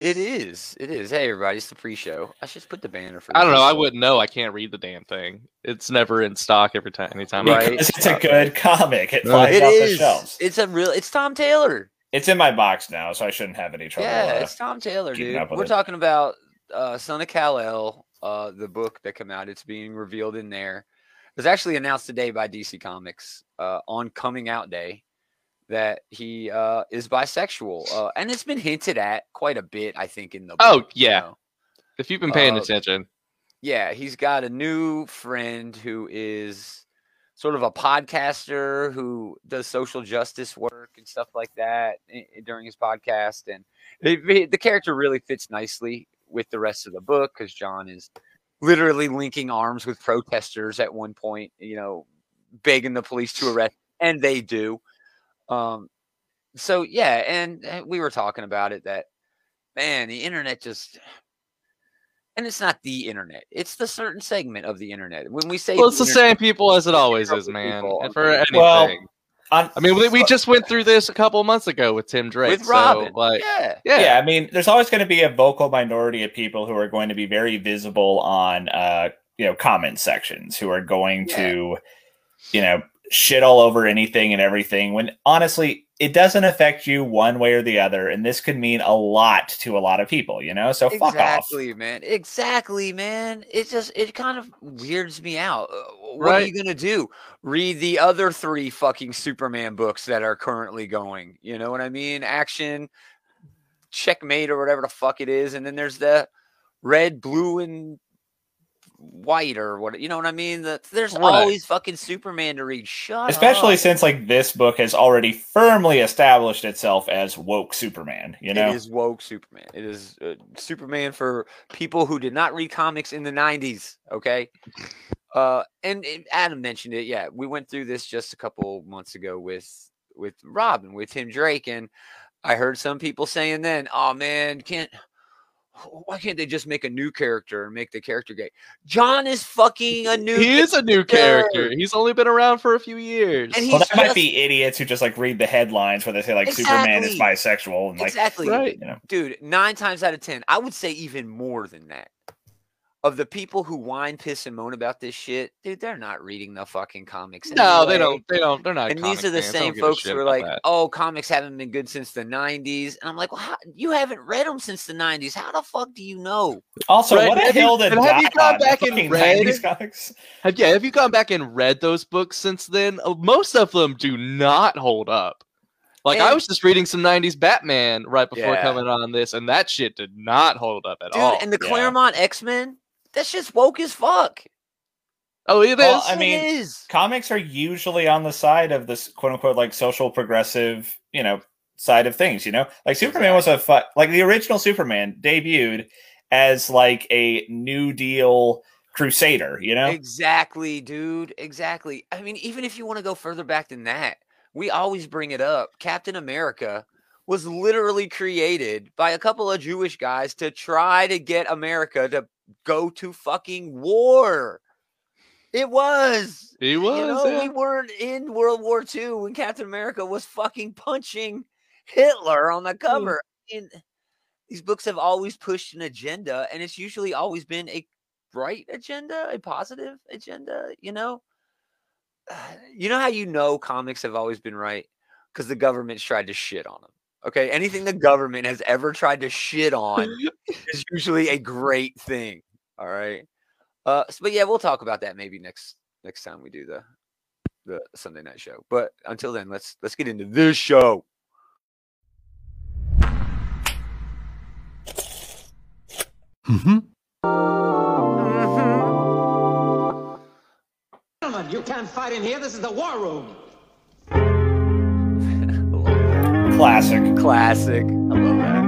It is. It is. Hey, everybody, it's the pre-show. I should put the banner for. I don't know. I wouldn't know. I can't read the damn thing. It's never in stock every time. Anytime. Right. Because it's a good comic. It flies It off the shelves. It's a real. It's Tom Taylor. It's in my box now, so I shouldn't have any trouble. yeah, uh, it's Tom Taylor, dude. We're it. talking about uh, Son of Kal El, uh, the book that came out. It's being revealed in there. It was actually announced today by DC Comics uh, on Coming Out Day that he uh, is bisexual, uh, and it's been hinted at quite a bit. I think in the Oh, book, you yeah. know. If you've been paying Uh, attention, yeah, he's got a new friend who is sort of a podcaster who does social justice work and stuff like that i- i- during his podcast. And the character really fits nicely with the rest of the book because John is literally linking arms with protesters at one point, you know, begging the police to arrest, and they do. Um, so yeah, and uh, we were talking about it that man, the internet just and it's not the internet; it's the certain segment of the internet. When we say well, it's the internet, same people as it always is, man. people And for anything. Well, I mean, we, we just went through this a couple months ago with Tim Drake. with so, Robin, like, yeah, yeah, yeah. I mean, there's always going to be a vocal minority of people who are going to be very visible on, uh, you know, comment sections who are going to, you know, shit all over anything and everything. When honestly, it doesn't affect you one way or the other, and this could mean a lot to a lot of people. You know, so fuck off. exactly, man. Exactly, man. It just it kind of weirds me out. Uh, What are you gonna do? Read the other three fucking Superman books that are currently going. You know what I mean? Action, checkmate, or whatever the fuck it is, and then there's the red, blue, and white, or what? You know what I mean? The, there's Right. always fucking Superman to read. Shut Especially up. since like this book has already firmly established itself as woke Superman. You know, It is woke Superman. It is uh, Superman for people who did not read comics in the 90s. Okay. Uh, and, and Adam mentioned it. Yeah. We went through this just a couple months ago with, with Robin, with Tim Drake. And I heard some people saying then, oh man, can't, Oh, why can't they just make a new character and make the character gay? John is fucking a new he is a new character. character. He's only been around for a few years. And well, he's that might be idiots who just like read the headlines where they say like Superman is bisexual and like exactly. right. you know. dude, nine times out of ten, I would say even more than that. Of the people who whine, piss, and moan about this shit, dude, they're not reading the fucking comics. No, they don't. They don't. They're not. And these are the fans. Same don't give a folks who are like, that. "Oh, comics haven't been good since the '90s," and I'm like, "Well, how, you haven't read them since the '90s. How the fuck do you know?" Also, Right, what the have you- hell did have you gone back and read- 90s comics? Have yeah, have you gone back and read those books since then? Uh, Most of them do not hold up. Like I was just reading some '90s Batman right before Yeah. coming on this, and that shit did not hold up at Dude, all. and the yeah. Claremont X Men, that's just woke as fuck. oh, it is. Well, I mean, is. Comics are usually on the side of this quote unquote like social progressive, you know, side of things. You know, like Superman was a fu- like the original Superman debuted as like a New Deal crusader. You know, Exactly, dude. Exactly. I mean, even if you want to go further back than that, we always bring it up. Captain America was literally created by a couple of Jewish guys to try to get America to go to fucking war. It was. he was. you know, yeah. we weren't in World War II when Captain America was fucking punching Hitler on the hmm. cover. And these books have always pushed an agenda, and it's usually always been a right agenda, a positive agenda, you know? You know how you know comics have always been right? Because the government's tried to shit on them. Okay. Anything the government has ever tried to shit on is usually a great thing. All right. Uh, s- but yeah, we'll talk about that maybe next next time we do the the Sunday night show. But until then, let's let's get into this show. Mm-hmm. Gentlemen, you can't fight in here. This is the war room. Classic. Classic. I love that.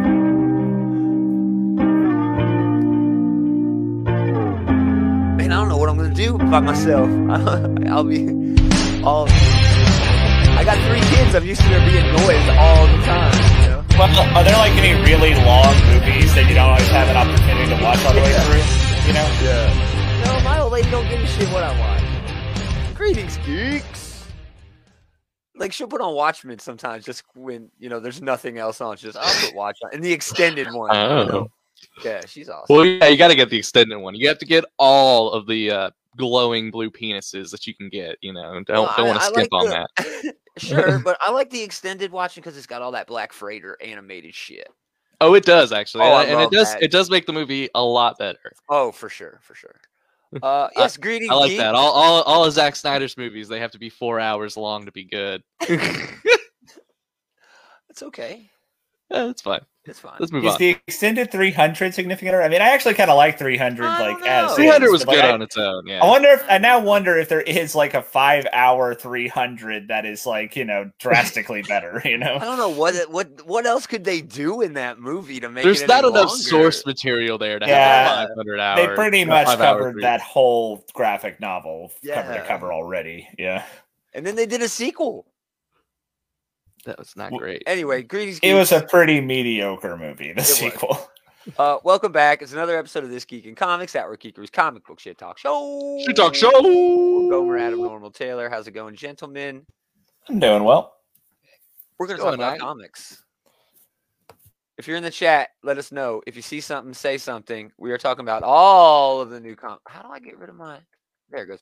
Man, I don't know what I'm gonna do by myself. I'll be all. I got three kids. I'm used to there being noise all the time. You know? Well, are there like any really long movies that you don't always have an opportunity to watch all the way through? You know. Yeah. No, my old lady don't give a shit what I watch. Greetings, geeks. Like she'll put on Watchmen sometimes, just when you know there's nothing else on. She's just I'll put Watch on, and the extended one. you know? Oh. Yeah, she's awesome. Well, yeah, you got to get the extended one. You have to get all of the uh, glowing blue penises that you can get. You know, don't Well, don't want to skip like on the- that. sure, but I like the extended watching because it's got all that Black Freighter animated shit. Oh, it does actually, Oh, and it does that. it does make the movie a lot better. Oh, for sure, for sure. Uh, yes, greedy. I like geek. that. All, all all of Zack Snyder's movies they have to be four hours long to be good. It's okay. Yeah, it's fine. It's fine. Let's move Is on. the extended 300 significant? I mean, I actually kind of like 300. Like don't as. Three hundred is, was but, like, good I- on its own. Yeah. I wonder if I now wonder if there is like a five hour 300 that is like you know drastically better. You know. I don't know what what what else could they do in that movie to make it There's it not any enough longer? source material there to Yeah. have a 500 hour. they pretty much covered that whole graphic novel cover to cover already. Yeah, And then they did a sequel. That was not W- great. Anyway, greetings. it was a pretty mediocre movie. The was. sequel. Uh, welcome back. It's another episode of This Geek in Comics, that we're Geekery's comic book shit talk show. Shit talk show. Gomer Adam Normal Taylor. How's it going, gentlemen? I'm doing well. We're going to Going talk about alright. comics. If you're in the chat, let us know. If you see something, say something. We are talking about all of the new com. How do I get rid of my? There it goes.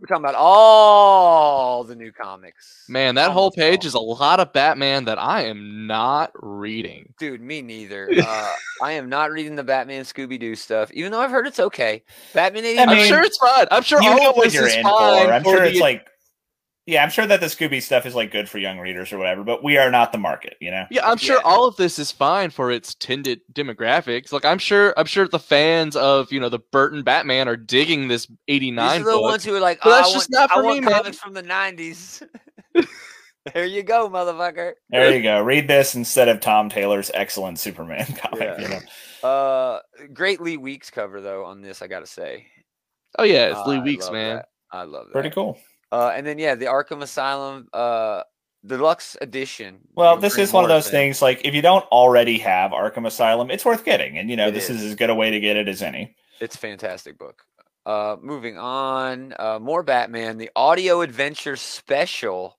We're talking about all the new comics. Man, that whole page all. is a lot of Batman that I am not reading. Dude, me neither. Uh, I am not reading the Batman Scooby Doo stuff, even though I've heard it's okay. Batman 89. I I'm mean, sure it's fine. I'm sure you all know of what this you're is in fine for. I'm for sure the- it's like, yeah, I'm sure that the Scooby stuff is like good for young readers or whatever. But we are not the market, you know. Yeah, I'm sure Yeah. all of this is fine for its tended demographics. Like I'm sure I'm sure the fans of, you know, the Burton Batman are digging this 89 These 89 are the book. ones who are like, oh, that's I just want, not I for want me, man." comics from the 90s. there you go, motherfucker. There you go. Read this instead of Tom Taylor's excellent Superman comic. Yeah. You know? Uh, great Lee Weeks cover though on this, I gotta say. Oh yeah, it's Lee I Weeks, man. that. I love that. Pretty cool. Uh, and then yeah, the Arkham Asylum uh deluxe edition. Well, this is one of those things. Like, if you don't already have Arkham Asylum, it's worth getting, and you know It this is. is as good a way to get it as any. It's a fantastic book. Uh, moving on, uh, more Batman, the audio adventure special.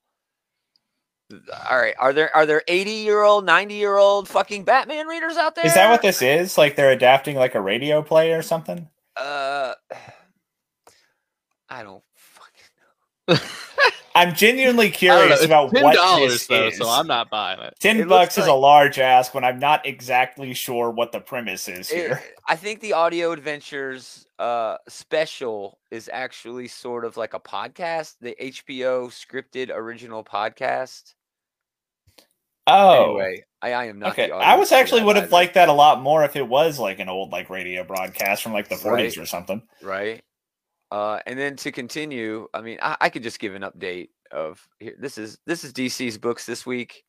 All right, are there are there eighty year old, ninety year old fucking Batman readers out there? Is that what this is? Like they're adapting like a radio play or something? Uh, I don't. I'm genuinely I don't know, curious about ten what dollars this though, is. so I'm not buying it. Ten It bucks looks is a large ask when I'm not exactly sure what the premise is It- here. I think the audio adventures uh special is actually sort of like a podcast, the HBO scripted original podcast. Oh, Anyway, I, I am not. okay. the I was actually would have liked that a lot more if it was like an old like radio broadcast from like the 40s Right. or something. right. Uh, and then to continue, I mean, I, I could just give an update of here. This is this is DC's books this week.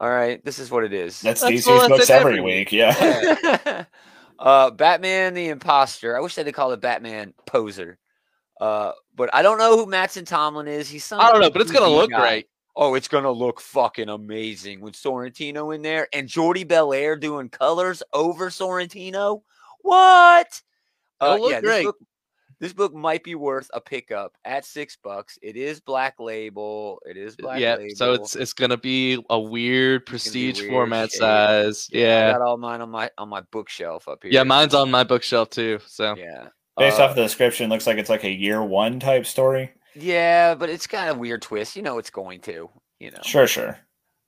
All right, this is what it is. That's, That's DC's well, that's books every every week. Yeah. Yeah. uh, Batman the Imposter. I wish they'd call it Batman Poser. Uh, but I don't know who Mattson Tomlin is. He's some I don't know, but it's gonna look guy. great. Oh, it's gonna look fucking amazing with Sorrentino in there and Jordie Bellaire doing colors over Sorrentino. What? Uh, It'll look This great. book, this book might be worth a pickup at six bucks. It is black label. It is black yeah, label. so it's it's gonna be a weird prestige weird format shape. size. I Yeah. got all mine on my on my bookshelf up here. Yeah, mine's on my bookshelf too. So Yeah. Based Uh, off the description, looks like it's like a year one type story. Yeah, but it's got a weird twist. You know it's going to. You know. Sure, sure.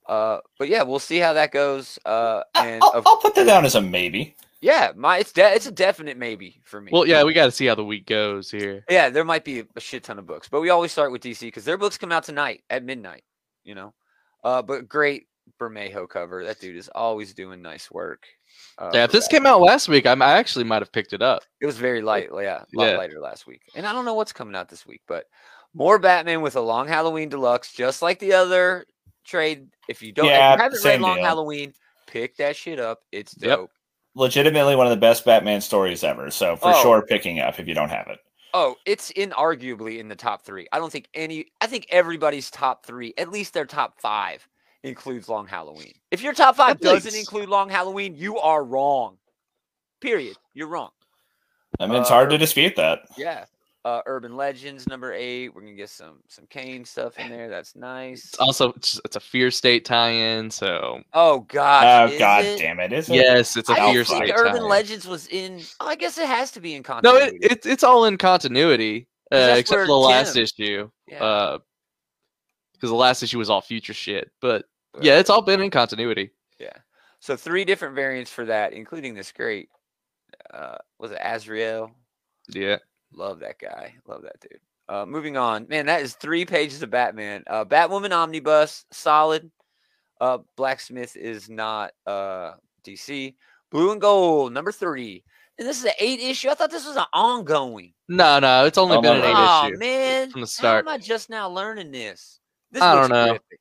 Uh, but yeah, we'll see how that goes. Uh, I- and I'll, of- I'll put that down as a maybe. Yeah, my it's de- it's a definite maybe for me. well, yeah, we got to see how the week goes here. yeah, there might be a shit ton of books, but we always start with DC because their books come out tonight at midnight. You know, uh, but great Bermejo cover. That dude is always doing nice work. Uh, Yeah, if for this came out last week, I'm, I actually might have picked it up. It was very light, yeah, a lot Yeah. lighter last week. And I don't know what's coming out this week, but more Batman with a Long Halloween Deluxe, just like the other trade. If you don't, Yeah, if you haven't read same Long deal. Halloween, pick that shit up. It's Yep. Dope. Legitimately one of the best Batman stories ever. So for Oh. sure, picking up if you don't have it. Oh, it's inarguably in the top three. I don't think any. I think everybody's top three, at least their top five, includes Long Halloween. If your top five At doesn't least. include Long Halloween, you are wrong. Period. You're wrong. I mean, it's Uh, hard to dispute that. Yeah. Uh, Urban Legends number eight. We're gonna get some some Kane stuff in there. That's nice. It's also it's, it's a Fear State tie-in, so Oh god, Oh is god it? damn it! Is it? yes, it's a I don't Fear think State Urban tie-in. Legends was in. Oh, I guess it has to be in No, continuity. it, it it's all in continuity, uh, 'Cause that's except for the last issue. Yeah. Uh, because the last issue was all future shit. But yeah, it's all been in continuity. Yeah. So three different variants for that, including this great. Uh, was it Azrael? Yeah. Love that guy. Love that dude. Uh, moving on, man. That is three pages of Batman. Uh, Batwoman omnibus, solid. Uh, Blacksmith is not uh DC. Blue and Gold, number three. And this is an eight issue. I thought this was an ongoing. No, no, it's only Oh, been an no. eight oh issue. man, from the How start. am I just now learning this? This I looks don't know. terrific.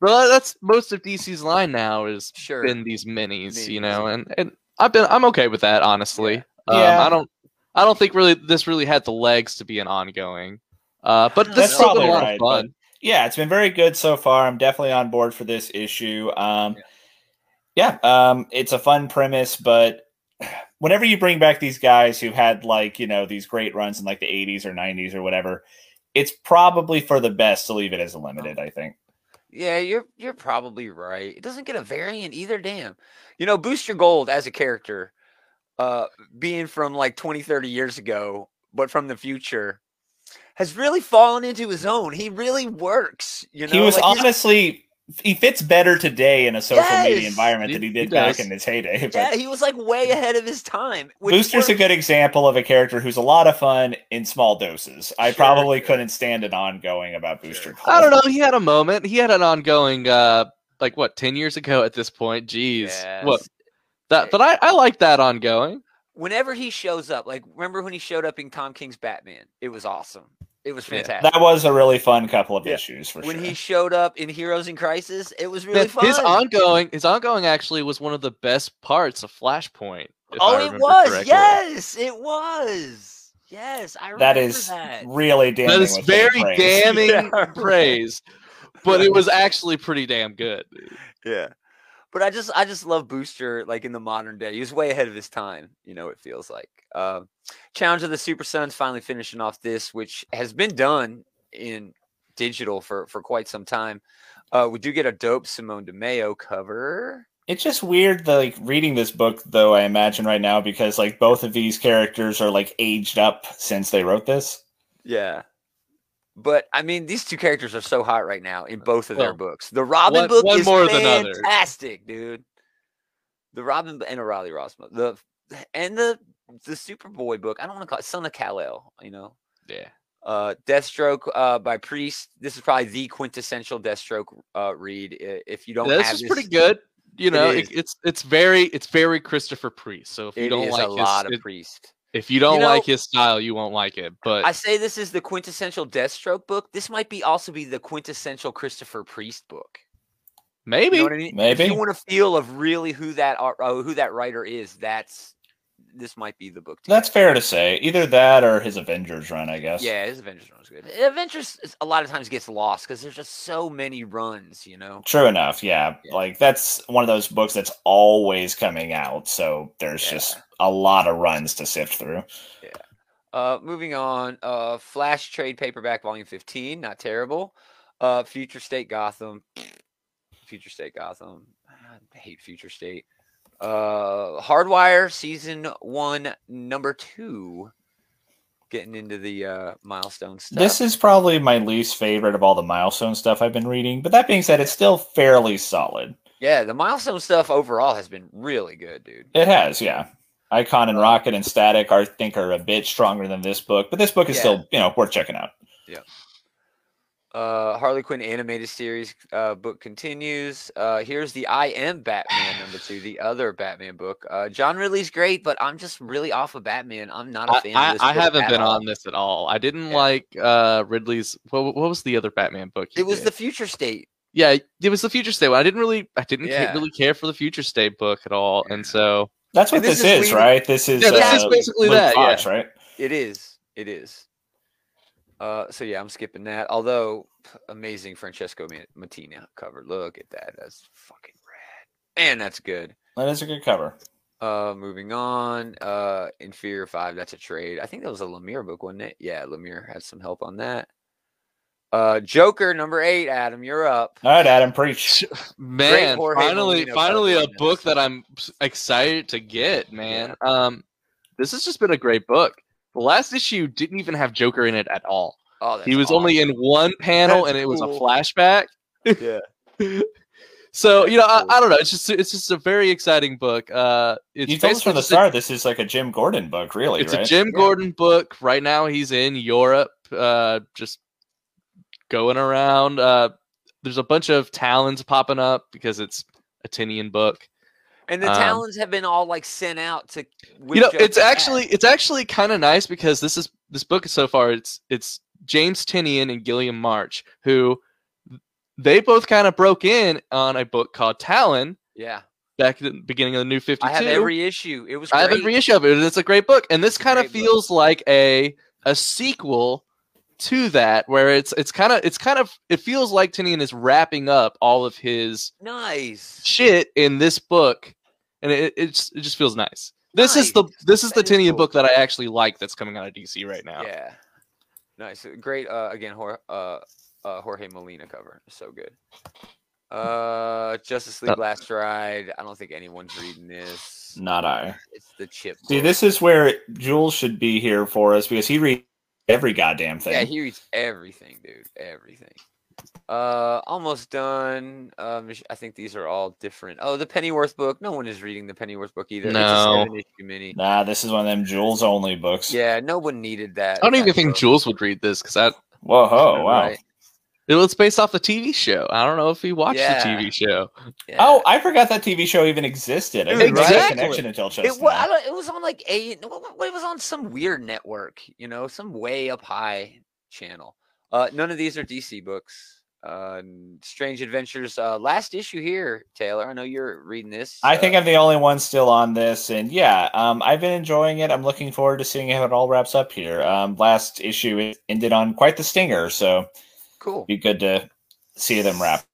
Well, that's most of DC's line now is Sure. been these minis, you know, and and I've been I'm okay with that honestly. Um, Yeah. I don't I don't think really this really had the legs to be an ongoing. Uh, but this has still been a lot right, of but- fun. yeah, it's been very good so far. I'm definitely on board for this issue. Um, yeah, um, it's a fun premise, but whenever you bring back these guys who had like you know these great runs in like the 80s or 90s or whatever, it's probably for the best to leave it as a limited. I think. Yeah, you're you're probably right. It doesn't get a variant either. Damn. You know, Booster Gold as a character, uh, being from like 20, 30 years ago, but from the future, has really fallen into his own. He really works. You know, he was like, honestly he fits better today in a social media environment He- than he he did back in his heyday. But yeah, he was like way ahead of his time. which Booster's a good example of a character who's a lot of fun in small doses. I Sure, probably sure. couldn't stand an ongoing about Booster. Sure. I don't know. He had a moment. He had an ongoing, uh, like what, ten years ago at this point. Jeez, what Yes. That? But I, I like that ongoing. Whenever he shows up, like remember when he showed up in Tom King's Batman? It was awesome. It was Yeah. fantastic. That was a really fun couple of Yeah. issues for when sure. he showed up in Heroes in Crisis, it was really Man, fun. his ongoing, his ongoing actually was one of the best parts of Flashpoint. oh, it was. correctly. Yes, it was. Yes, I remember that is that. really damning. That is with very praise. damning Yeah, praise, but it was actually pretty damn good. Yeah. But I just I just love Booster like in the modern day. He was way ahead of his time, you know, it feels like. Uh, Challenge of the Super Sons finally finishing off this, which has been done in digital for for quite some time. Uh, we do get a dope Simone Di Meo cover. It's just weird, the, like reading this book, though. I imagine right now because like both of these characters are like aged up since they wrote this. Yeah. But I mean, these two characters are so hot right now in both of their books. The Robin one- book one is more than fantastic, dude. The Robin and a Riley Ross book. The and the the Superboy book. I don't want to call it Son of Kal El. You know, Yeah, uh, Deathstroke uh, by Priest. This is probably the quintessential Deathstroke uh, read. If you don't this have is this, pretty good. You know, is. it, it's it's very it's very Christopher Priest. So if you It don't like a his, lot of it- Priest. If you don't know- like his style, you won't like it. But I say this is the quintessential Deathstroke book. This might be also be the quintessential Christopher Priest book. maybe You know what I mean? If Maybe. you want to feel of really who that ar- uh, who that writer is, that's this might be the book. to That's get. fair to say. Either that or his Avengers run, I guess. Yeah, his Avengers run was good. Avengers a lot of times gets lost because there's just so many runs. You know. True enough. Yeah. Yeah. Like that's one of those books that's always coming out. So there's Yeah. just a lot of runs to sift through. Yeah. Uh, moving on. Uh, Flash trade paperback volume 15, not terrible. Uh, Future State Gotham. Future State Gotham. I hate Future State. Uh, Hardwire season one, number two. Getting into the uh, milestone stuff. This is probably my least favorite of all the milestone stuff I've been reading. But that being said, it's still fairly solid. yeah, the milestone stuff overall has been really good, dude. It has, yeah. Icon and Rocket and Static, I think, are a bit stronger than this book, but this book is Yeah. still, you know, worth checking out. Uh, Harley Quinn animated series uh, book continues. Uh, here's the I Am Batman number two, the other Batman book. Uh, John Ridley's great, but I'm just really off of Batman. I'm not a fan. I, of this I book haven't been all. on this at all. I didn't Yeah. like uh Ridley's. What, what was the other Batman book? It was did? the Future State. yeah, it was the Future State. I didn't really, I didn't ca- really care for the Future State book at all, and so That's what And this this, is is, right? This is Yeah, this is uh, basically Luke that, yeah. Right? It is. It is. Uh, so yeah, I'm skipping that. Although amazing Francesco Ma- Mattina cover. Look at that. That's fucking rad. And that's good. That is a good cover. Uh, moving on. Uh, Inferior Five. That's a trade. I think that was a Lemire book, wasn't it? Yeah, Lemire had some help on that. Uh, Joker number eight. Adam, you're up. All right, Adam, preach. Man, finally, Molina finally a book that I'm excited to get, man. Um, this has just been a great book. The last issue didn't even have Joker in it at all. Oh, that's he was only in one panel, That's and it was a flashback. Yeah. So you know, I, I don't know. It's just it's just a very exciting book. Uh, it's you told us from the just a- start this is like a Jim Gordon book, really, it's right? a Jim Yeah. Gordon book. Right now, he's in Europe, uh, just going around. Uh, there's a bunch of talons popping up because it's a Tynion book. And the Um, talons have been all like sent out to. you know, it's actually it's actually kind of nice because this is this book is so far. It's it's James Tynion and Guillem March who they both kind of broke in on a book called Talon yeah. back at the beginning of the New Fifty Two. I have every issue. It was. I have every issue of it, it's a great book. And this kind of Great book. feels like a a sequel to that, where it's it's kind of it's kind of it feels like Tynion is wrapping up all of his Nice. shit in this book, and it it's, it just feels nice. This is the this is the That is Tynion cool. book that I actually like that's coming out of DC right now. Yeah. Nice. Great. Uh, again, Jorge, uh, uh, Jorge Molina cover. So good. Uh, Justice League Uh, Last Ride. I don't think anyone's reading this. Not I. It's the chip. See, book. this is where Jules should be here for us because he reads every goddamn thing. Yeah, he reads everything, dude. Everything. Uh, almost done. Um, I think these are all different. Oh, the Pennyworth book. No one is reading the Pennyworth book either. No. mini. nah, this is one of them Jules only books. Yeah, no one needed that. I don't even that think book. Jules would read this because that Whoa, oh, wow. Right. it was based off the TV show. I don't know if he watched Yeah. the TV show. Yeah. Oh, I forgot that TV show even existed. I Dude, didn't make that exactly. connection until just It, wa- I don't, it was on like a no, what- what- it was on some weird network, you know, some way up high channel. Uh, none of these are DC books. Uh, Strange Adventures. Uh, last issue here, Taylor. I know you're reading this. I uh, think I'm the only one still on this, and yeah, um, I've been enjoying it. I'm looking forward to seeing how it all wraps up here. Um, last issue ended on quite the stinger, so cool. be good to see them wrap.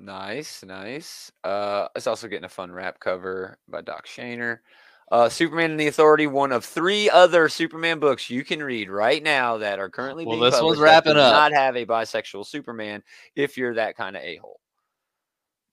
Nice, nice. Uh, it's also getting a fun wrap cover by Doc Shaner. Uh, Superman and the Authority, one of three other Superman books you can read right now that are currently Well, being this one's published that wrapping do up. Not have a bisexual Superman if you're that kind of a hole.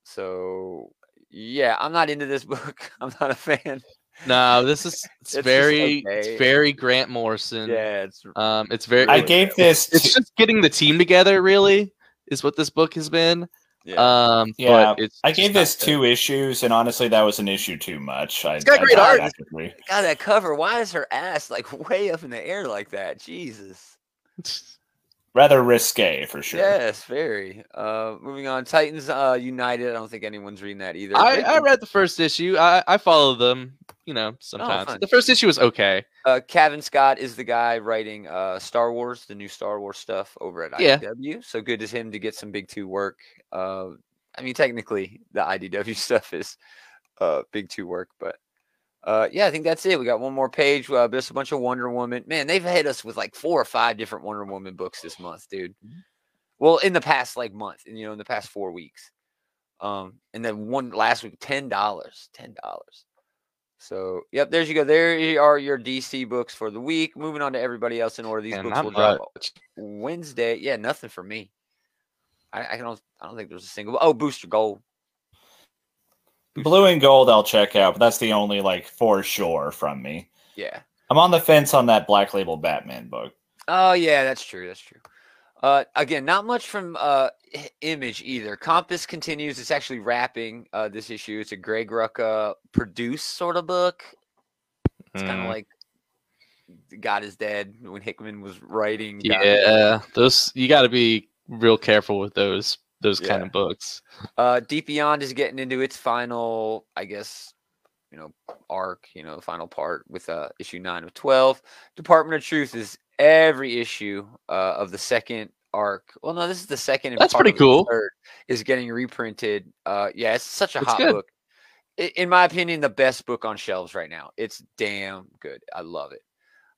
So yeah, I'm not into this book. I'm not a fan. No, this is it's, just very okay. it's very Grant Morrison. Yeah, it's Um, it's very. I Really gave this. It's just getting the team together. Really, is what this book has been. Yeah. Um, Yeah, but it's I gave not this good. two issues, and honestly, that was an issue too much. I, It's got I great died art. after. God, that cover. Why is her ass like way up in the air like that? Jesus. Rather risque for sure. Yes, very. Uh, moving on, Titans uh, United. I don't think anyone's reading that either. I, I read the first issue. I, I follow them. You know, sometimes fun. the first issue was okay. uh, Cavan Scott is the guy writing uh, Star Wars, the new Star Wars stuff over at Yeah. IDW. So good as him to get some big two work. Uh, I mean, technically, the IDW stuff is uh, big two work, but uh, yeah, I think that's it. We got one more page. Uh, just a bunch of Wonder Woman. Man, they've hit us with like four or five different Wonder Woman books this month, dude. Well, in the past like month, and you know, in the past four weeks. Um, and then one last week, ten dollars, ten dollars. So, yep, there you go. There are your DC books for the week. Moving on to everybody else in order. These And books will drop much. Wednesday. Yeah, nothing for me. I, I don't. I don't think there's a single. Oh, Booster Gold. Blue and gold, I'll check out, but that's the only like for sure from me. Yeah. I'm on the fence on that Black Label Batman book. Oh yeah, that's true. That's true. Uh, again, not much from uh, Image either. Compass continues. It's actually wrapping uh, this issue. It's a Greg Rucka produce sort of book. It's kind of Mm, like God is Dead when Hickman was writing. God yeah, those you got to be real careful with those those kind of books. Uh, Deep Beyond is getting into its final, I guess, you know, arc. You know, the final part with uh, issue nine of twelve. Department of Truth is every issue uh, of the second arc. Well, no, this is the second. and That's pretty cool. Third is getting reprinted. Uh, yeah, it's such a It's hot good. book. In my opinion, the best book on shelves right now. It's damn good. I love it.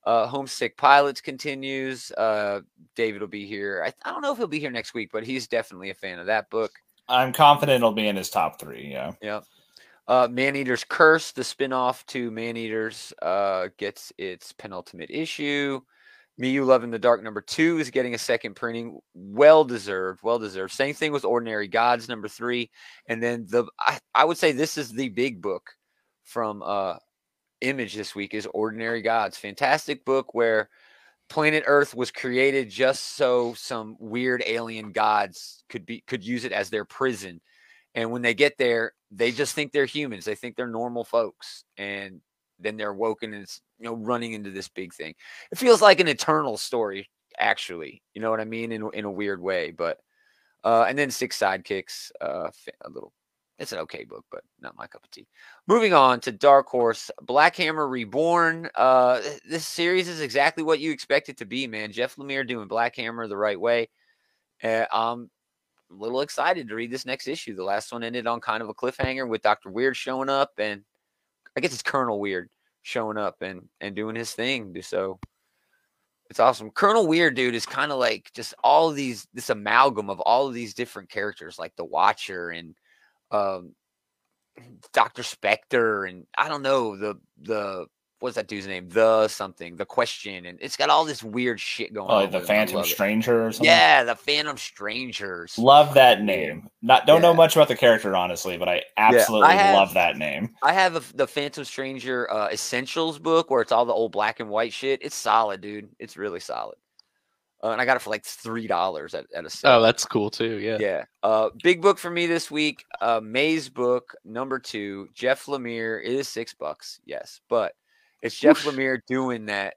Uh, Homesick Pilots continues. Uh, David will be here. I, I don't know if he'll be here next week, but he's definitely a fan of that book. I'm confident it'll be in his top three. Yeah. Yeah. Uh, Man-Eater's Curse, the spin-off to Man-Eaters, uh, gets its penultimate issue. Me You Love in the Dark number two is getting a second printing. Well deserved. Well deserved. Same thing with Ordinary Gods number three. And then the I, I would say this is the big book from uh Image this week is Ordinary Gods. Fantastic book where planet Earth was created just so some weird alien gods could be could use it as their prison. And when they get there, they just think they're humans. They think they're normal folks. And then they're woken and it's you know running into this big thing. It feels like an eternal story, actually. You know what I mean? In in a weird way. But uh and then six sidekicks, uh a little it's an okay book, but not my cup of tea. Moving on to Dark Horse, Black Hammer Reborn. Uh, this series is exactly what you expect it to be, man. Jeff Lemire doing Black Hammer the right way. Uh, I'm a little excited to read this next issue. The last one ended on kind of a cliffhanger with Doctor Weird showing up, and I guess it's Colonel Weird showing up and and doing his thing. So it's awesome. Colonel Weird, dude, is kind of like just all these this amalgam of all of these different characters, like the Watcher and um, Doctor Spectre, and I don't know the the what's that dude's name? The something, the question, and it's got all this weird shit going Oh, on. like the. I Phantom. Stranger or something. Yeah, the Phantom Strangers. Love that name. Not don't know much about the character honestly, but I absolutely have- love that name. I have a, the Phantom Stranger uh, Essentials book where it's all the old black and white shit. It's solid, dude. It's really solid. Uh, and I got it for like three dollars at, at a sale. Oh, that's cool too. Yeah. Yeah. Uh, big book for me this week. Uh, Mazebook number two. Jeff Lemire it is six bucks. Yes, but it's Jeff Whoosh. Lemire doing that.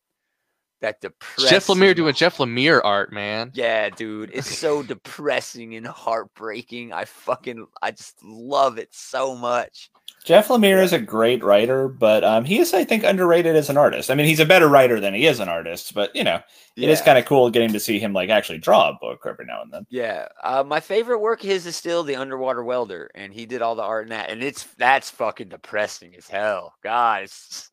That depressing. Jeff Lemire doing Jeff Lemire art, man. Yeah, dude, it's so depressing and heartbreaking. I fucking, I just love it so much. Jeff Lemire is a great writer, but um, he is, I think, underrated as an artist. I mean, he's a better writer than he is an artist, but you know, it is kind of cool getting to see him like actually draw a book every now and then. Yeah, uh, my favorite work of his is still the Underwater Welder, and he did all the art in that, and it's that's fucking depressing as hell, guys.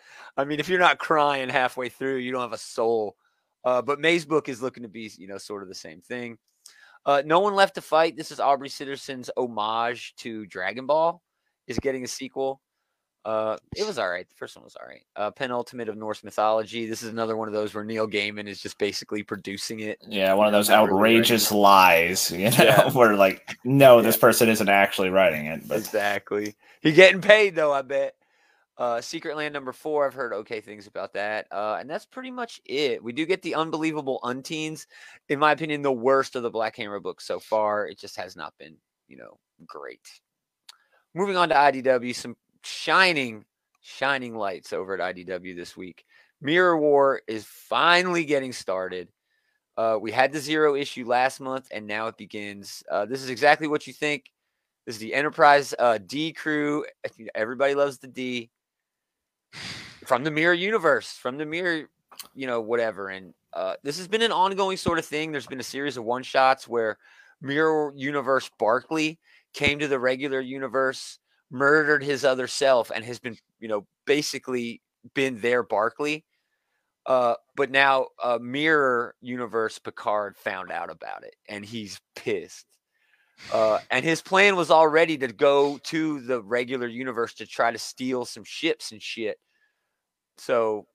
I mean, if you're not crying halfway through, you don't have a soul. Uh, but Mazebook is looking to be, you know, sort of the same thing. Uh, no one left to fight. This is Aubrey Sitterson's homage to Dragon Ball. Is getting a sequel. Uh, it was all right. The first one was all right. Uh, penultimate of Norse mythology. This is another one of those where Neil Gaiman is just basically producing it. Yeah, one of those really outrageous lies, you know, Yeah. where like, no, Yeah. this person isn't actually writing it, but Exactly. He getting paid though, I bet. Uh, Secret Land number four. I've heard okay things about that. Uh, and that's pretty much it. We do get the unbelievable Unteens. In my opinion, the worst of the Black Hammer books so far. It just has not been, you know, great. Moving on to IDW, some shining, shining lights over at IDW this week. Mirror War is finally getting started. Uh, we had the zero issue last month, and now it begins. Uh, this is exactly what you think. This is the Enterprise uh, D crew. Everybody loves the D from the Mirror Universe, from the Mirror, you know, whatever. And uh, this has been an ongoing sort of thing. There's been a series of one shots where Mirror Universe Barclay came to the regular universe, murdered his other self, and has been, you know, basically been there Barclay. Uh, but now uh, Mirror Universe Picard found out about it, and he's pissed. Uh, and his plan was already to go to the regular universe to try to steal some ships and shit. So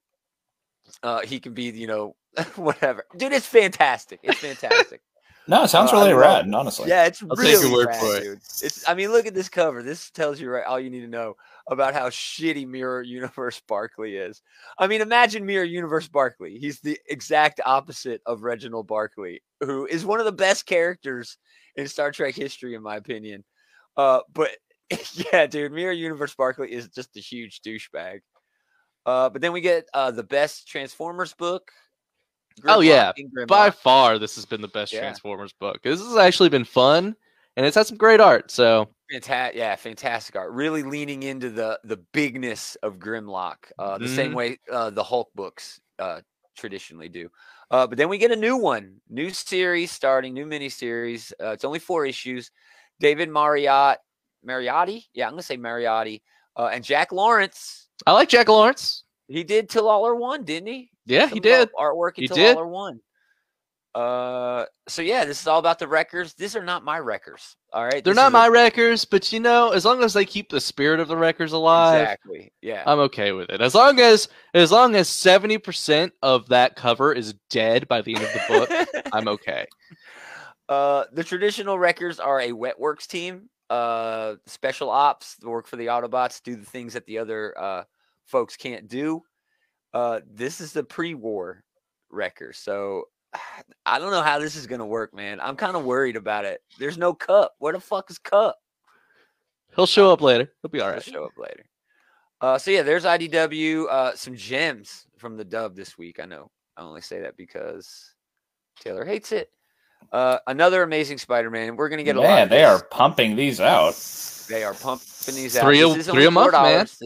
uh, he can be, you know, whatever. Dude, it's fantastic. It's fantastic. No, it sounds Uh, I really love rad, it. honestly. Yeah, it's I'll really word rad, for it. dude. It's I mean, look at this cover. This tells you right all you need to know about how shitty Mirror Universe Barclay is. I mean, imagine Mirror Universe Barclay. He's the exact opposite of Reginald Barclay, who is one of the best characters in Star Trek history, in my opinion. Uh, but yeah, dude, Mirror Universe Barclay is just a huge douchebag. Uh, but then we get uh, the best Transformers book. Oh, yeah, By far, this has been the best Yeah. Transformers book. This has actually been fun, and it's had some great art. So Fantastic, yeah, fantastic art. Really leaning into the the bigness of Grimlock, uh, the same Mhm. way uh, the Hulk books uh, traditionally do. Uh, but then we get a new one, new series starting, new miniseries. Uh, it's only four issues. David Marriott, Mariotti, yeah, I'm gonna say Mariotti, uh, and Jack Lawrence. I like Jack Lawrence. He did Till All Are One, didn't he? Yeah, he did. artwork He until did. All Are One. Uh, so yeah, this is all about the wreckers. These are not my wreckers. All right, They're This not a- my wreckers, but you know, as long as they keep the spirit of the wreckers alive, exactly. Yeah, I'm okay with it. As long as as long as seventy percent of that cover is dead by the end of the book, I'm okay. Uh, the traditional wreckers are a wet works team. Uh, special ops work for the Autobots, do the things that the other uh folks can't do. Uh, this is the pre-war record, so I don't know how this is gonna work, man. I'm kind of worried about it. There's no cup. Where the fuck is cup? He'll show up later. He'll be all right. He'll show up later. Uh, so yeah, there's IDW. Uh, some gems from the dub this week. I know. I only say that because Taylor hates it. Uh, another amazing Spider-Man. We're gonna get a lot. Man, they this. are pumping these out. They are pumping these Three out. a- This is three only a month, man. This-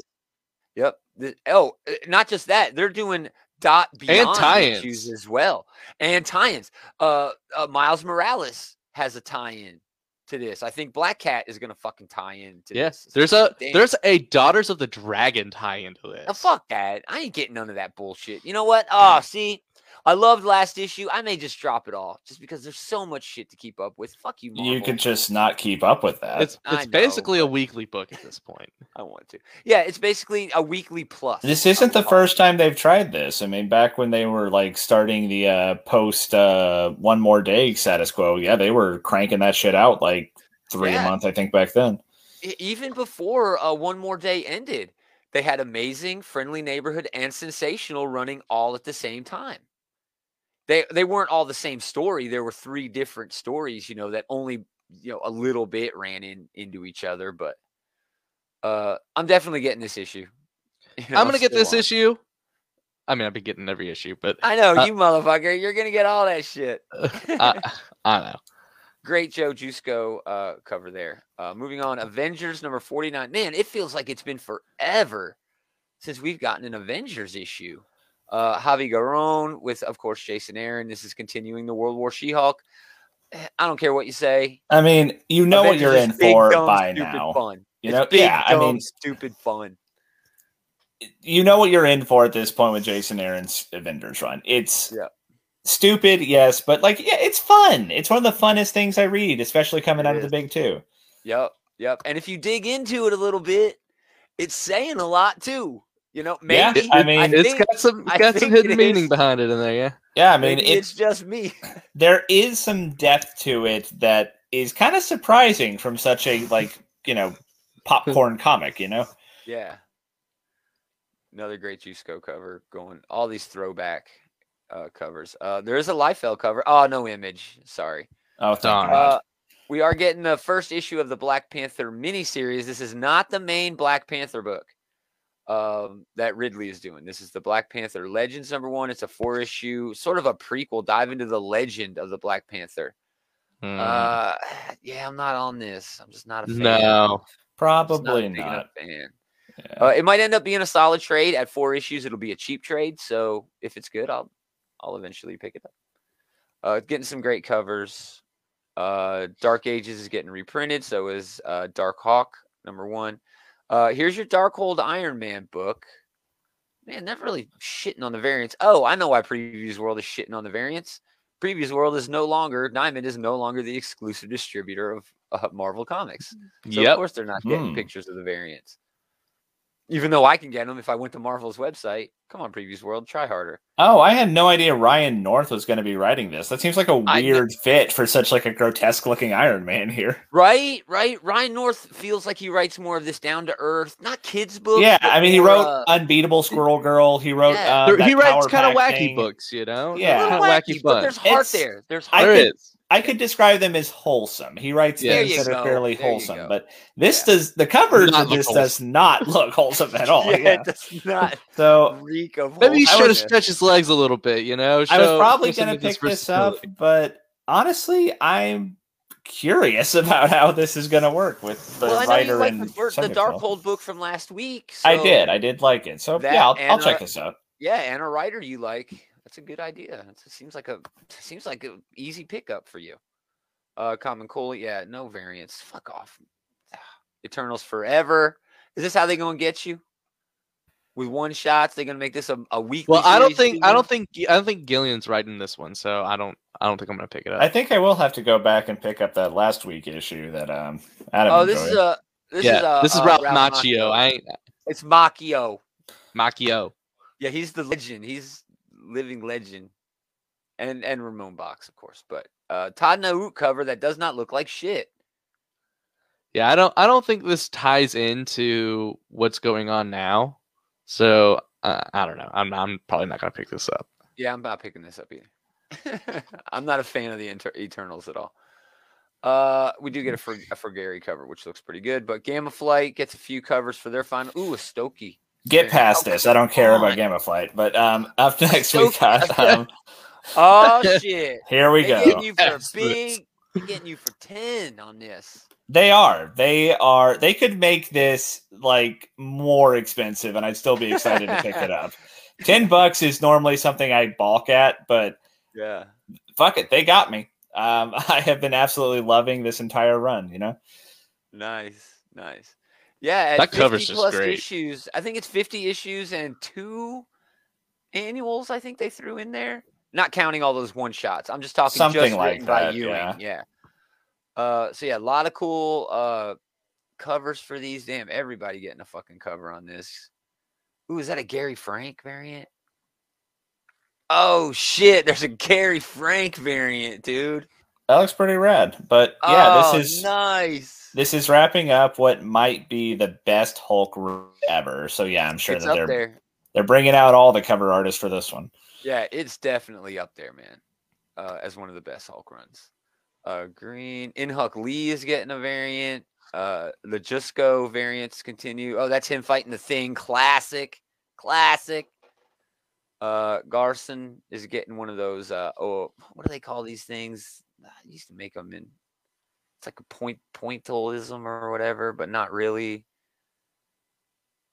Yep. Th- oh, uh, not just that. They're doing dot beyond issues as well, and tie-ins. Uh, uh, Miles Morales has a tie-in to this. I think Black Cat is gonna fucking tie in to Yes, this. there's a Damn. there's a Daughters of the Dragon tie into this. Oh, fuck that. I ain't getting none of that bullshit. You know what? Oh, see, I loved last issue. I may just drop it all just because there's so much shit to keep up with. Fuck you, Marvel. You could just not keep up with that. It's it's know, basically a weekly book at this point. I want to. Yeah, it's basically a weekly plus. This isn't the first time they've tried this. I mean, back when they were like starting the uh, post uh, one more day status quo, yeah, they were cranking that shit out like three Yeah. a month, I think, back then. Even before uh, one more day ended, they had amazing, friendly neighborhood, and sensational running all at the same time. They they weren't all the same story. There were three different stories, you know, that only you know a little bit ran in into each other. But uh, I'm definitely getting this issue. You know, I'm gonna get this on. issue. I mean, I've been getting every issue, but I know uh, you motherfucker. You're gonna get all that shit. I, I know. Great Joe Jusko uh, cover there. Uh, moving on, Avengers number 49. Man, it feels like it's been forever since we've gotten an Avengers issue. Uh, Javi Garon with, of course, Jason Aaron. This is continuing the World War She Hulk. I don't care what you say. I mean, you know what you're in big, for dumb, by stupid now. Fun. You It's know, big, yeah, I mean, stupid fun. you know what you're in for at this point with Jason Aaron's Avengers run. It's Yeah. stupid, yes, but like, yeah, it's fun. It's one of the funnest things I read, especially coming It out of the big two. Yep, yep. And if you dig into it a little bit, it's saying a lot too. You know, Yeah, I mean, It's think- got some I got some hidden meaning is. behind it in there. Yeah. Yeah, I mean, it's it's just me. there is some depth to it that is kind of surprising from such a like you know popcorn comic. You know, Yeah. Another great Jusko cover going all these throwback uh covers. Uh there is a Liefeld cover. Oh, no image. Sorry. oh, thank Darn. Uh we are getting the first issue of the Black Panther miniseries. This is not the main Black Panther book um, that Ridley is doing. This is the Black Panther Legends number one. It's a four issue, sort of a prequel, dive into the legend of the Black Panther. Hmm. Uh, yeah, I'm not on this. I'm just not a fan. no. Just not probably not. enough fan. Yeah. Uh, it might end up being a solid trade at four issues. It'll be a cheap trade, so if it's good, I'll I'll eventually pick it up. Uh, getting some great covers. Uh, Dark Ages is getting reprinted, so is uh, Dark Hawk number one. Uh, here's your Darkhold Iron Man book. Man, never really shitting on the variants. Oh, I know why Previews World is shitting on the variants. Previews World is no longer Diamond is no longer the exclusive distributor of uh, Marvel Comics. So of course they're not getting Hmm. pictures of the variants. Even though I can get them if I went to Marvel's website. Come on, Previews World, try harder. Oh, I had no idea Ryan North was going to be writing this. That seems like a kn- weird fit for such like a grotesque looking Iron Man here. Right, right. Ryan North feels like he writes more of this down to earth, not kids books. yeah, I mean, he wrote uh, Unbeatable Squirrel Girl. He wrote. Yeah. Uh, he writes kind of wacky thing. books, you know. Yeah. little kind of wacky, wacky but there's heart It's- there. There's heart. There could- is. I could describe them as wholesome. He writes There things you that are fairly There wholesome, but this Yeah. does the cover Not of look this does not look wholesome at all. yeah, Yeah. it does not So reek of. Maybe he should have stretched his legs a little bit, you know. I was probably going to pick this up, but honestly, I'm curious about how this is going to work with the Well, I know writer like and the, fir- the subject Dark role. Hold book from last week. I did. I did like it. So That yeah, I'll, I'll and, check this out. Yeah, and a writer you like. That's a good idea. It's- It seems like a seems like an easy pickup for you. Uh Common Cool, yeah, no variants. Fuck off. Eternals forever. Is this how they gonna get you? with one shots. They're gonna make this a, a weekly. Well, I don't series think I don't think I don't think Gillen's writing this one, so I don't I don't think I'm gonna pick it up. I think I will have to go back and pick up that last week issue that um Adam Oh, this is enjoyed. a. This yeah, is a. this is uh, Ralph, Ralph Macchio. I ain't It's Macchio. Macchio. Yeah, he's the legend. He's living legend. And and Ramon Bachs, of course. But uh Todd Nauck cover that does not look like shit. Yeah, I don't I don't think this ties into what's going on now. So uh, I don't know. I'm I'm probably not gonna pick this up. Yeah, I'm not picking this up either. I'm not a fan of the Inter- Eternals at all. Uh, we do get a for a for Gary cover, which looks pretty good. But Gamma Flight gets a few covers for their final. Ooh, a Stokey. Get past this. I don't care come about on. Gamma Flight, but um up next we got um Oh shit! here we They're go. getting you for a Yes, big. They're getting you for ten on this. They are. They are. They could make this like more expensive, and I'd still be excited to pick it up. Ten bucks is normally something I balk at, but Yeah. fuck it, they got me. Um, I have been absolutely loving this entire run. You know, Nice, nice. Yeah, That 50 cover's just plus great. issues. I think it's 50 issues and two annuals. I think they threw in there, not counting all those one shots. I'm just talking Something just like written by that, Ewing. yeah. Yeah. Uh, so yeah, a lot of cool uh covers for these. Damn, everybody getting a fucking cover on this. Ooh, is that a Gary Frank variant? Oh shit, there's a Gary Frank variant, dude. that looks pretty rad. But yeah, oh, this is nice. This is wrapping up what might be the best Hulk run ever. So yeah, I'm sure it's that they're there. they're bringing out all the cover artists for this one. Yeah, it's definitely up there, man. Uh, as one of the best Hulk runs. Uh, Green In-Hyuk Lee is getting a variant. Uh, the Jusko variants continue. Oh, that's him fighting the Thing. Classic, classic. Uh, Garson is getting one of those. Uh, oh, what do they call these things? I used to make them in. It's like a point pointillism or whatever, but not really.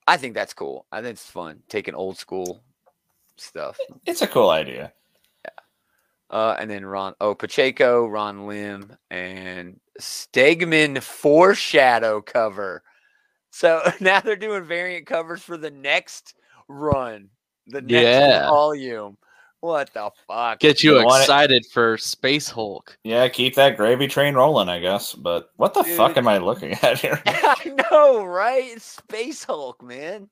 I think that's cool. I think it's fun taking old school stuff. It's a cool idea. Uh, and then Ron, oh, Pacheco, Ron Lim, and Stegman foreshadow cover. So now they're doing variant covers for the next run, the next Yeah. volume. What the fuck? Get you You want it- excited for Space Hulk. Yeah, keep that gravy train rolling, I guess. But what the fuck am I looking at here? I know, right? Space Hulk, man.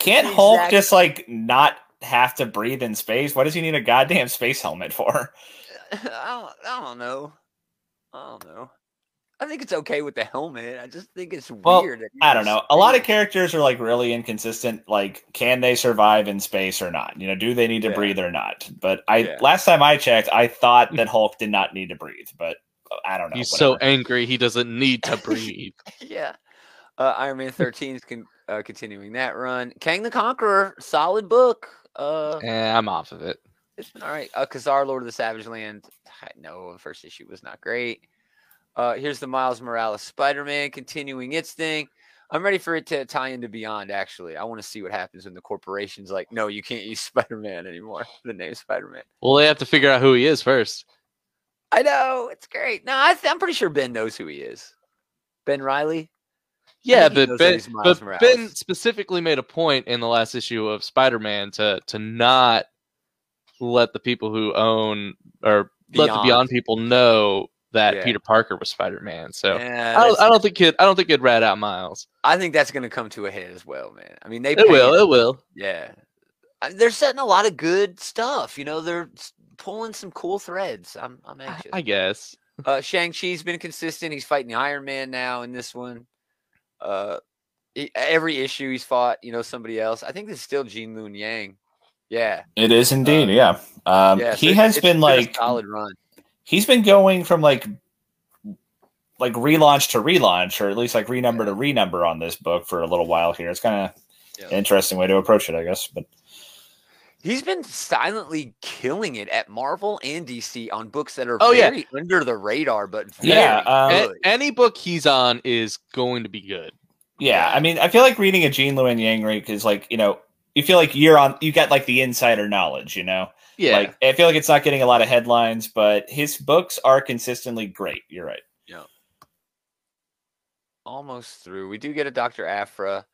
Can't Hulk just like not have to breathe in space? What does he need a goddamn space helmet for? I don't, I don't know. I don't know. I think it's okay with the helmet. I just think it's Well, weird. that I don't know. A lot of characters are like really inconsistent. Like, can they survive in space or not? You know, do they need to Yeah. breathe or not? But I Yeah. last time I checked, I thought that Hulk did not need to breathe. But uh, I don't know. He's so angry he doesn't need to breathe. yeah. Uh, Iron Man 13 is con- uh, continuing that run. Kang the Conqueror, solid book. Uh, eh, I'm off of it. it's been all right. Uh, Ka-Zar, Lord of the Savage Land. I know the first issue was not great. Uh, here's the Miles Morales Spider Man continuing its thing. I'm ready for it to tie into Beyond, actually. I want to see what happens when the corporation's like, no, you can't use Spider Man anymore. The name Spider Man. Well, they have to figure out who he is first. I know. It's great. No, I I'm pretty sure Ben knows who he is. Ben Riley. Yeah, but Ben, but Ben specifically made a point in the last issue of Spider-Man to to not let the people who own or let the Beyond. Beyond people know that Yeah. Peter Parker was Spider-Man. So Yeah, I don't, that's- I don't think it. I don't think it rat out Miles. I think that's going to come to a head as well, man. I mean, they It will. paid- It will. Yeah, I- they're setting a lot of good stuff. You know, they're pulling some cool threads. I'm, I'm anxious. I guess. uh, Shang Chi's been consistent. He's fighting the Iron Man now in this one. Uh, e- every issue he's fought, you know, somebody else. I think this is still Gene Luen Yang. Yeah, It is indeed, Uh, yeah. Um, yeah. so he it's- has it's been a like solid run. He's been going from like like relaunch to relaunch, or at least like renumber to renumber on this book for a little while here. It's kind of Yeah. interesting way to approach it, I guess. But He's been silently killing it at Marvel and DC on books that are Oh, yeah. under the radar, but Yeah, um, good. any book he's on is going to be good. yeah, Yeah. I mean, I feel like reading a Gene Luen Yang read is like you know you feel like you're on you got like the insider knowledge, you know. Yeah. Like I feel like it's not getting a lot of headlines, but his books are consistently great. You're right. Yeah. Almost through. We do get a Dr. Aphra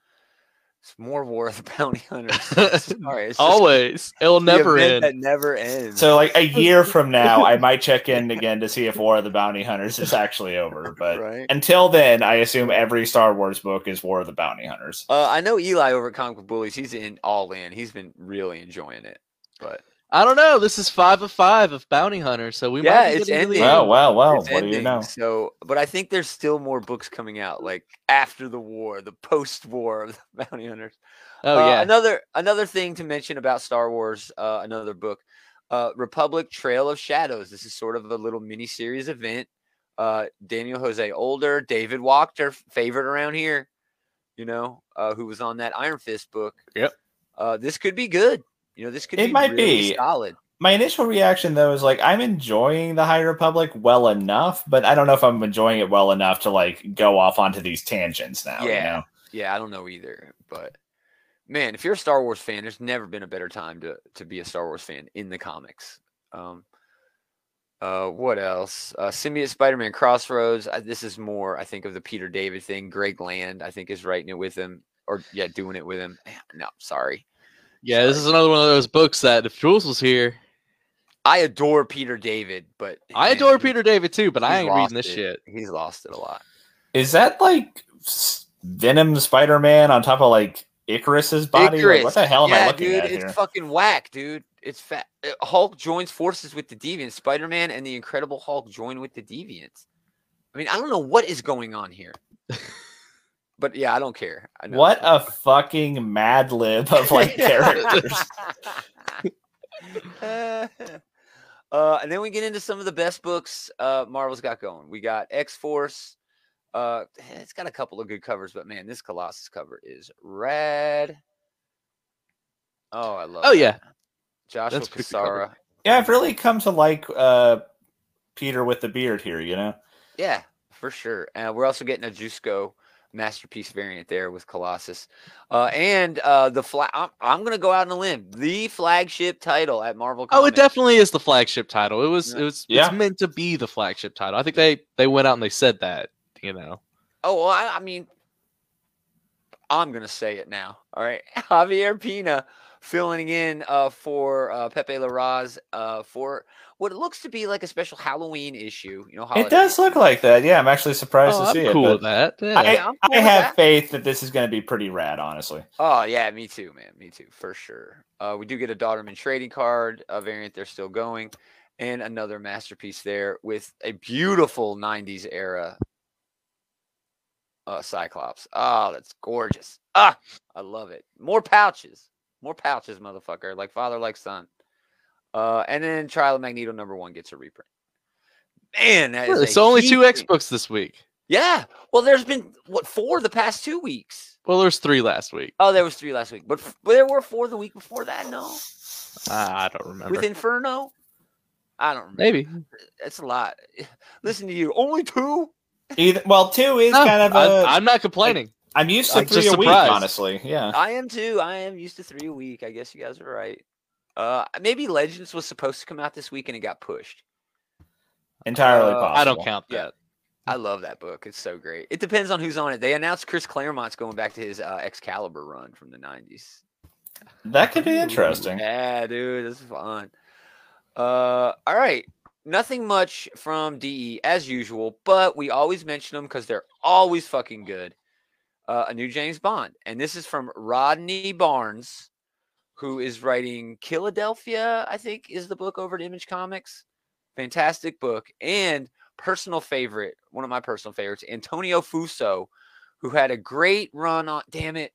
It's more War of the Bounty Hunters. Sorry, it's Always. It'll the never event end. That never ends. So, like a year from now, I might check in again to see if War of the Bounty Hunters is actually over. But right. until then, I assume every Star Wars book is War of the Bounty Hunters. Uh, I know Eli over at Comic Book Bullies. He's in all in. He's been really enjoying it. But I don't know. This is five of five of Bounty Hunter, so we Yeah, might be it's getting ending. Well, end. well, well. it's What do you know? So, but I think there's still more books coming out, like after the war, the post-war of the Bounty Hunters. Oh Uh, yeah. Another another thing to mention about Star Wars, uh, another book, uh, Republic Trail of Shadows. This is sort of a little mini series event. Uh, Daniel Jose Older, David Wachter, favorite around here, you know, uh, who was on that Iron Fist book. Yep. Uh, this could be good. You know, this could It be might really be. solid. My initial reaction though is like I'm enjoying the High Republic well enough, but I don't know if I'm enjoying it well enough to like go off onto these tangents now. you Yeah. know? Yeah, I don't know either, but man, if you're a Star Wars fan, there's never been a better time to to be a Star Wars fan in the comics. Um, uh, what else? Uh, Symbiote Spider-Man Crossroads. Uh, this is more, I think, of the Peter David thing. Greg Land, I think, is writing it with him, or yeah, doing it with him. No, sorry. Yeah, this is another one of those books that if Jules was here, I adore Peter David, but I man, adore Peter David too, but I ain't reading this it. shit. He's lost it a lot. Is that like Venom Spider-Man on top of like Icarus's body? Like, what the hell am yeah, I looking dude, at it's fucking whack, dude. It's fat. uh, Hulk joins forces with the Deviants. Spider-Man and the Incredible Hulk join with the Deviants. I mean, I don't know what is going on here. But yeah, I don't care. I know what a fucking mad lib of like characters. uh, uh, and then we get into some of the best books uh, Marvel's got going. We got X Force. Uh, it's got a couple of good covers, but man, this Colossus cover is rad. Oh, I love. Oh, that. yeah. Joshua That's a pretty good cover. Cassara. yeah, I've really come to like uh Peter with the beard here, you know? Yeah, for sure. Uh, we're also getting a Jusko masterpiece variant there with Colossus, uh, and uh, the flag. I'm, I'm gonna go out on a limb. The flagship title at Marvel. Oh, it definitely is the flagship title. It was Yeah. it was Yeah. it's meant to be the flagship title. I think they they went out and they said that, you know. Oh, well, I, I mean, I'm gonna say it now. All right, Javier Pina filling in uh, for uh, Pepe Larraz uh, for what it looks to be like a special Halloween issue. You know, It does look like that. Yeah, I'm actually surprised Oh, to I'm see cool it. with that. Yeah. I, Yeah, I'm I with have that. faith that this is going to be pretty rad, honestly. Oh yeah, me too, man. Me too, for sure. Uh, we do get a Dauterman trading card, a variant they're still going, and another masterpiece there with a beautiful '90s era uh, Cyclops. Oh, that's gorgeous. Ah, I love it. More pouches, more pouches, motherfucker. Like father, like son. Uh, and then Trial of Magneto number one gets a reprint. Man, that is Really? a So only two X books this week. Yeah. Well, there's been what four the past two weeks. Well, there's three last week. Oh, there was three last week, but, but there were four the week before that. No, Ah, I don't remember. with Inferno, I don't remember. Maybe. That's a lot. Listen to you. Only two. Either well, two is No, kind of I, a. I'm not complaining. I'm used to I'm three just a week, honestly. Yeah. I am too. I am used to three a week. I guess you guys are right. Uh, maybe Legends was supposed to come out this week and it got pushed. Entirely Uh, possible. I don't count Yeah. that. I love that book. It's so great. It depends on who's on it. They announced Chris Claremont's going back to his uh, Excalibur run from the '90s. That could be interesting. Yeah, dude, this is fun. Uh, all right. Nothing much from DE as usual, but we always mention them because they're always fucking good. Uh, a new James Bond, and this is from Rodney Barnes, who is writing Philadelphia. I think is the book over at Image Comics. Fantastic book and personal favorite, one of my personal favorites, Antonio Fuso, who had a great run on. Damn it,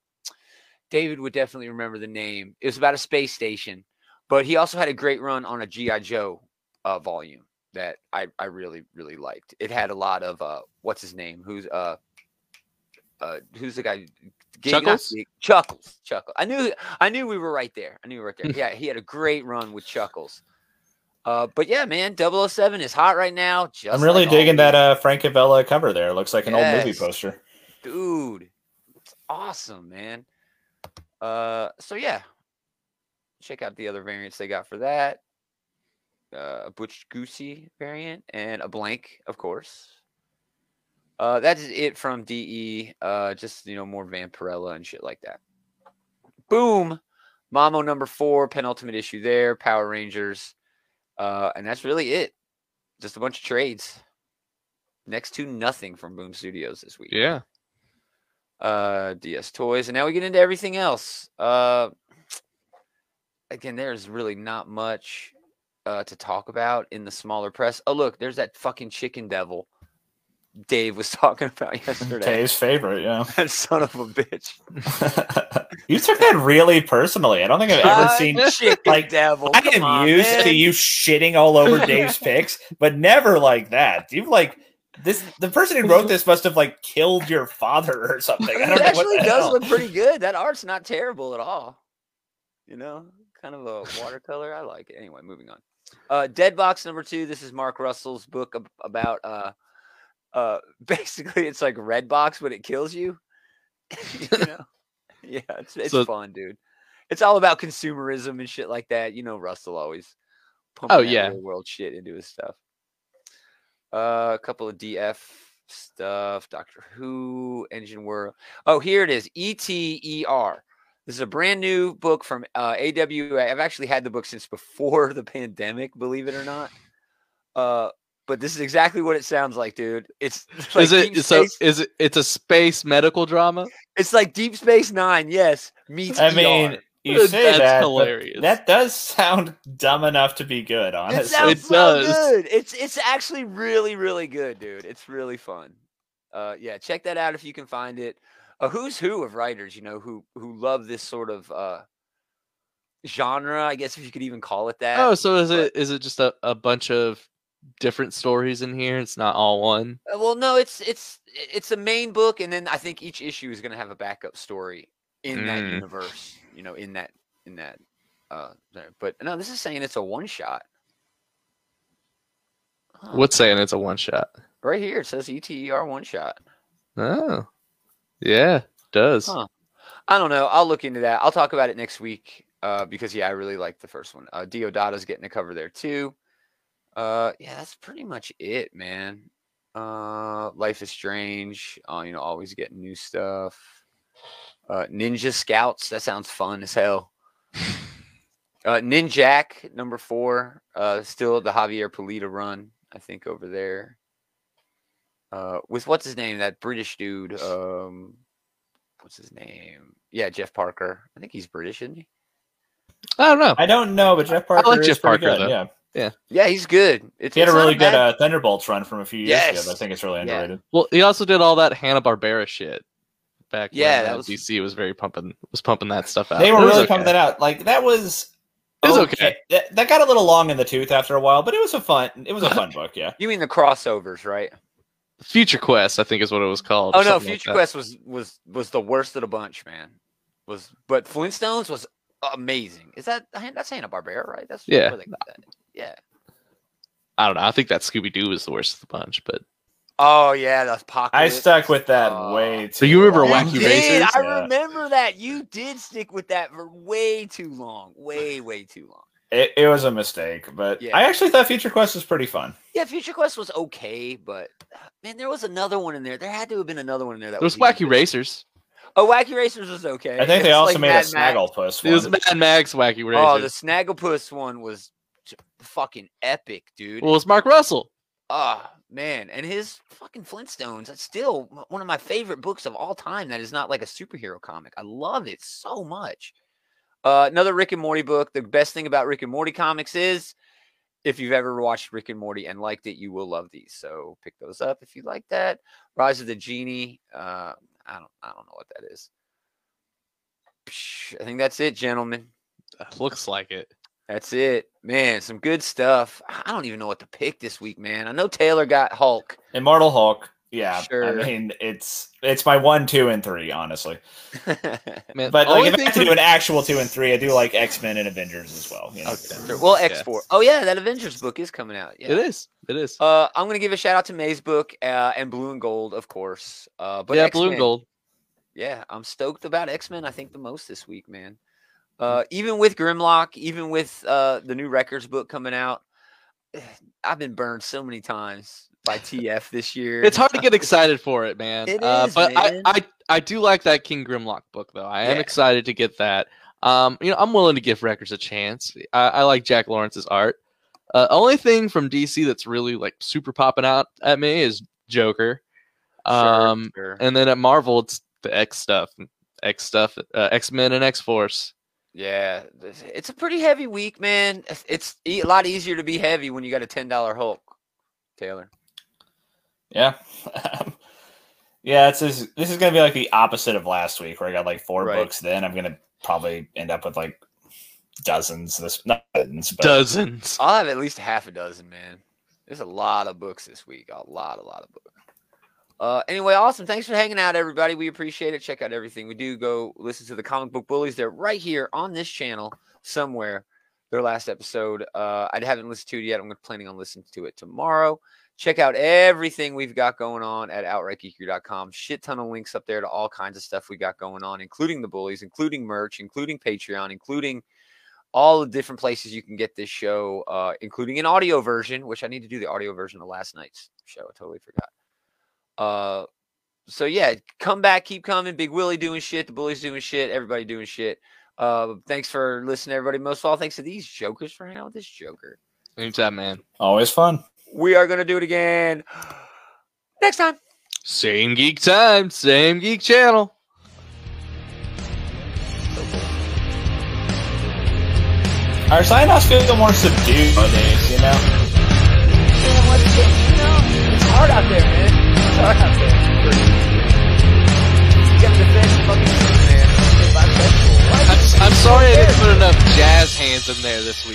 David would definitely remember the name. It was about a space station, but he also had a great run on a GI Joe uh, volume that I I really really liked. It had a lot of uh what's his name? Who's uh uh who's the guy? Chuckles? Gig- Chuckles. Chuckles. I knew I knew we were right there. I knew we were right there. Yeah, he had a great run with Chuckles. Uh, but yeah, man, 007 is hot right now. Just I'm really like digging that uh Francavilla cover there. Looks like an old movie poster. dude it's awesome man uh so yeah check out the other variants they got for that uh, a Butch Guice variant and a blank of course uh that is it from de uh just you know more vampirella and shit like that Boom. Mamo number four, penultimate issue there. Power Rangers, uh, and that's really it. Just a bunch of trades. Next to nothing from Boom Studios this week. Yeah. uh DS Toys, and now we get into everything else. Uh again, there's really not much uh to talk about in the smaller press. Oh look, there's that fucking chicken devil Dave was talking about yesterday. Dave's favorite, yeah. That son of a bitch. you took that really personally. I don't think I've ever Uh, seen chicken like, devil. I am on, used man. to you shitting all over Dave's picks, but never like that. You like this the person who wrote this must have like killed your father or something. I It don't know actually does hell. look pretty good. That art's not terrible at all. You know, kind of a watercolor. I like it. Anyway, moving on. Uh, Dead Box number two. This is Mark Russell's book ab- about uh, uh, basically it's like Red Box, but it kills you. you know? Yeah, it's it's So- fun, dude. It's all about consumerism and shit like that. You know, Russell always. Oh, pumping that yeah. world shit into his stuff. Uh, a couple of DF stuff, Doctor Who, Engine World. Oh, here it is. ETER. This is a brand new book from uh, AWA. I've actually had the book since before the pandemic, believe it or not. Uh, but this is exactly what it sounds like, dude. It's like is it so? Is it? It's a space medical drama. it's like Deep Space Nine, yes, meets I ER. mean, you That's say that, but hilarious. that does sound dumb enough to be good, It honestly. sounds It so does. good. It's it's actually really really good, dude. It's really fun. Uh, yeah, check that out if you can find it. A who's who of writers, you know, who who love this sort of uh, genre. I guess if you could even call it that. Oh, so is but- it? Is it just a, a bunch of different stories in here? It's not all one. Uh, Well, no, it's it's it's a main book, and then I think each issue is going to have a backup story in that Mm. universe. You know, in that in that. Uh, there. but no, this is saying it's a one shot. Huh. What's saying it's a one shot? right here? It says ETER one shot. Oh, yeah, it does. Huh. I don't know. I'll look into that. I'll talk about it next week. Uh, because yeah, I really like the first one. Uh, Diodata's getting a cover there too. Uh, yeah, that's pretty much it, man. Uh, Life is Strange. Uh, you know, always getting new stuff. Uh, Ninja Scouts. That sounds fun as hell. Uh, Ninjak number four. Uh, still the Javier Pulido run. I think over there. Uh, with what's his name? That British dude. Um, what's his name? Yeah, Jeff Parker. I think he's British, isn't he? I don't know. I don't know, but Jeff Parker I like is Jeff pretty Parker, good, though. Yeah, Yeah, yeah, he's good. It's, he had a it's not really good uh, Thunderbolts run from a few years ago. Yes. But I think it's really Yeah. underrated. Well, he also did all that Hanna Barbera shit back. Yeah, when, that uh, was- DC was very pumping was pumping that stuff out. They were really okay. pumping that out. Like that was. It was okay. That, that got a little long in the tooth after a while, but it was a fun. It was a fun book. Yeah. You mean the crossovers, right? Future Quest, I think, is what it was called. Oh no, something like Future. Quest was was was the worst of the bunch, man. Was but Flintstones was amazing. Is that that's Hanna Barbera, right? That's Yeah. where they got that. Yeah. I don't know. I think that Scooby Doo was the worst of the bunch, but Oh yeah, that's pocket. I stuck with that Oh. way too. So you remember long. Wacky You did. Racers? I Yeah. remember that. You did stick with that for way too long. Way, way too long. It, it was a mistake, but Yeah. I actually thought Future Quest was pretty fun. Yeah, Future Quest was okay, but man, there was another one in there. There had to have been another one in there that there was even Wacky. Racers. Oh, Wacky Racers was okay. I think It they was also like made Mad a Max. Snagglepuss It was one. Mad Max Wacky Racers. Oh, the Snagglepuss one was j- fucking epic, dude. well, it's Mark Russell. Ah, man, and his fucking Flintstones. That's still one of my favorite books of all time. That is not like a superhero comic. I love it so much. Uh, another Rick and Morty book. The best thing about Rick and Morty comics is, if you've ever watched Rick and Morty and liked it, you will love these. So pick those up if you like that. Rise of the Genie. Uh, I don't, I don't know what that is. I think that's it, gentlemen. Looks like it. That's it, man. Some good stuff. I don't even know what to pick this week, man. I know Taylor got Hulk. Immortal Hulk. Yeah, Sure. I mean it's it's my one, two, and three, honestly. Man, But like, if I thing have to do an actual two and three, I do like X Men and Avengers as well. You know? Okay, sure. Well, X four. Oh yeah, that Avengers book is coming out. Yeah. It is. It is. Uh, I'm gonna give a shout out to Mazebook uh, and Blue and Gold, of course. Uh, but yeah, blue and gold. Yeah, I'm stoked about X Men. I think the most this week, man. Uh, even with Grimlock, even with uh, the new records book coming out, I've been burned so many times by TF this year. It's hard to get excited for it, man. It uh, is, but man. I, I I do like that King Grimlock book though. I am Yeah. excited to get that. Um, you know, I'm willing to give records a chance. I, I like Jack Lawrence's art. Uh, only thing from DC that's really like super popping out at me is Joker. Um, sure. and then at Marvel, it's the X stuff, X stuff, uh, X Men and X Force. Yeah, it's a pretty heavy week, man. It's- It's e- a lot easier to be heavy when you got a ten dollar Hulk, Taylor. Yeah. yeah, it's this, this is gonna be like the opposite of last week where I got like four Right. books. Then I'm gonna probably end up with like dozens. This not dozens, but Dozens. I'll have at least half a dozen, man. There's a lot of books this week. A lot, a lot of books. Uh, anyway, awesome. Thanks for hanging out, everybody. We appreciate it. Check out everything we do. Go listen to the comic book bullies. They're right here on this channel somewhere. Their last episode. Uh, I haven't listened to it yet. I'm planning on listening to it tomorrow. Check out everything we've got going on at outrightgeekery.com. Shit ton of links up there to all kinds of stuff we got going on, including the bullies, including merch, including Patreon, including all the different places you can get this show, uh, including an audio version, which I need to do the audio version of last night's show. I totally forgot. Uh, so yeah, come back, keep coming. Big Willie doing shit, the bullies doing shit, everybody doing shit. Uh, thanks for listening, everybody. Most of all, thanks to these jokers for hanging out with this joker. Anytime, man. always fun. We are gonna do it again next time. Same geek time, same geek channel. Our sign offs feel more subdued nowadays, you know? Man, what's it? You know, it's hard out there, man. I'm sorry I didn't put enough jazz hands in there this week.